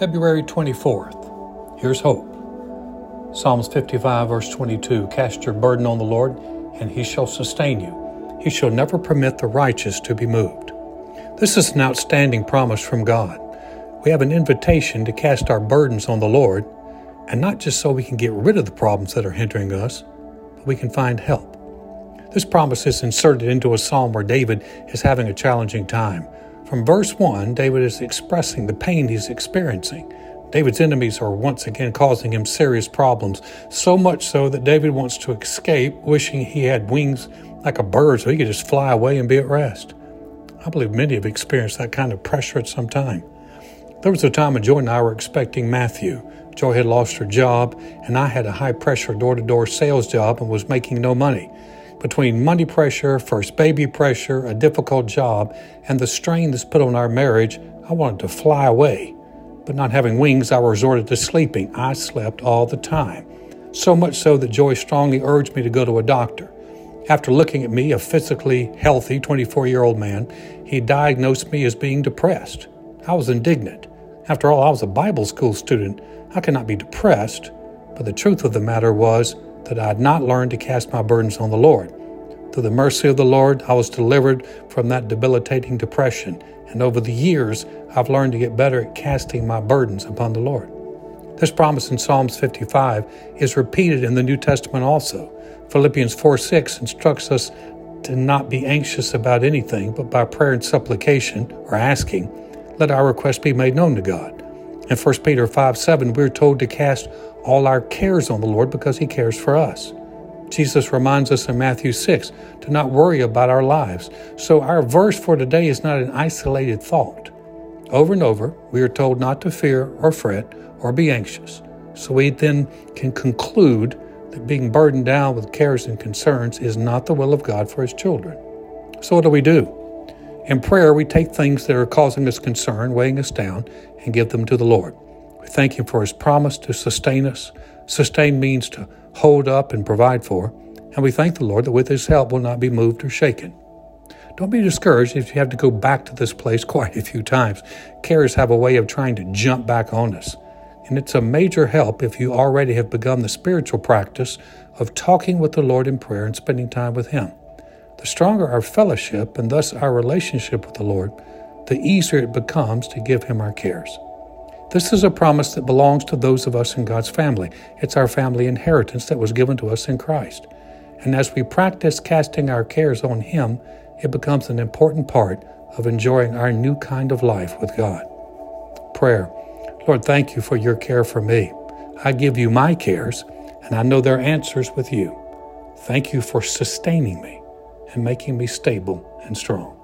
February 24th. Here's hope. Psalms 55, verse 22 Cast your burden on the Lord, and he shall sustain you. He shall never permit the righteous to be moved. This is an outstanding promise from God. We have an invitation to cast our burdens on the Lord, and not just so we can get rid of the problems that are hindering us, but we can find help. This promise is inserted into a psalm where David is having a challenging time. From verse 1, David is expressing the pain he's experiencing. David's enemies are once again causing him serious problems, so much so that David wants to escape, wishing he had wings like a bird so he could just fly away and be at rest. I believe many have experienced that kind of pressure at some time. There was a time when Joy and I were expecting Matthew. Joy had lost her job, and I had a high pressure door to door sales job and was making no money. Between money pressure, first baby pressure, a difficult job, and the strain that's put on our marriage, I wanted to fly away. But not having wings, I resorted to sleeping. I slept all the time. So much so that Joy strongly urged me to go to a doctor. After looking at me, a physically healthy 24 year old man, he diagnosed me as being depressed. I was indignant. After all, I was a Bible school student. I could not be depressed. But the truth of the matter was, that I had not learned to cast my burdens on the Lord. Through the mercy of the Lord, I was delivered from that debilitating depression, and over the years, I've learned to get better at casting my burdens upon the Lord. This promise in Psalms 55 is repeated in the New Testament also. Philippians 4 6 instructs us to not be anxious about anything, but by prayer and supplication, or asking, let our requests be made known to God. In 1 Peter 5 7, we're told to cast all our cares on the Lord because He cares for us. Jesus reminds us in Matthew 6 to not worry about our lives. So our verse for today is not an isolated thought. Over and over, we are told not to fear or fret or be anxious. So we then can conclude that being burdened down with cares and concerns is not the will of God for His children. So what do we do? In prayer, we take things that are causing us concern, weighing us down, and give them to the Lord. We thank Him for His promise to sustain us. Sustain means to hold up and provide for. And we thank the Lord that with His help we'll not be moved or shaken. Don't be discouraged if you have to go back to this place quite a few times. Cares have a way of trying to jump back on us. And it's a major help if you already have begun the spiritual practice of talking with the Lord in prayer and spending time with Him. The stronger our fellowship and thus our relationship with the Lord, the easier it becomes to give Him our cares. This is a promise that belongs to those of us in God's family. It's our family inheritance that was given to us in Christ. And as we practice casting our cares on Him, it becomes an important part of enjoying our new kind of life with God. Prayer Lord, thank you for your care for me. I give you my cares, and I know their answers with you. Thank you for sustaining me and making me stable and strong.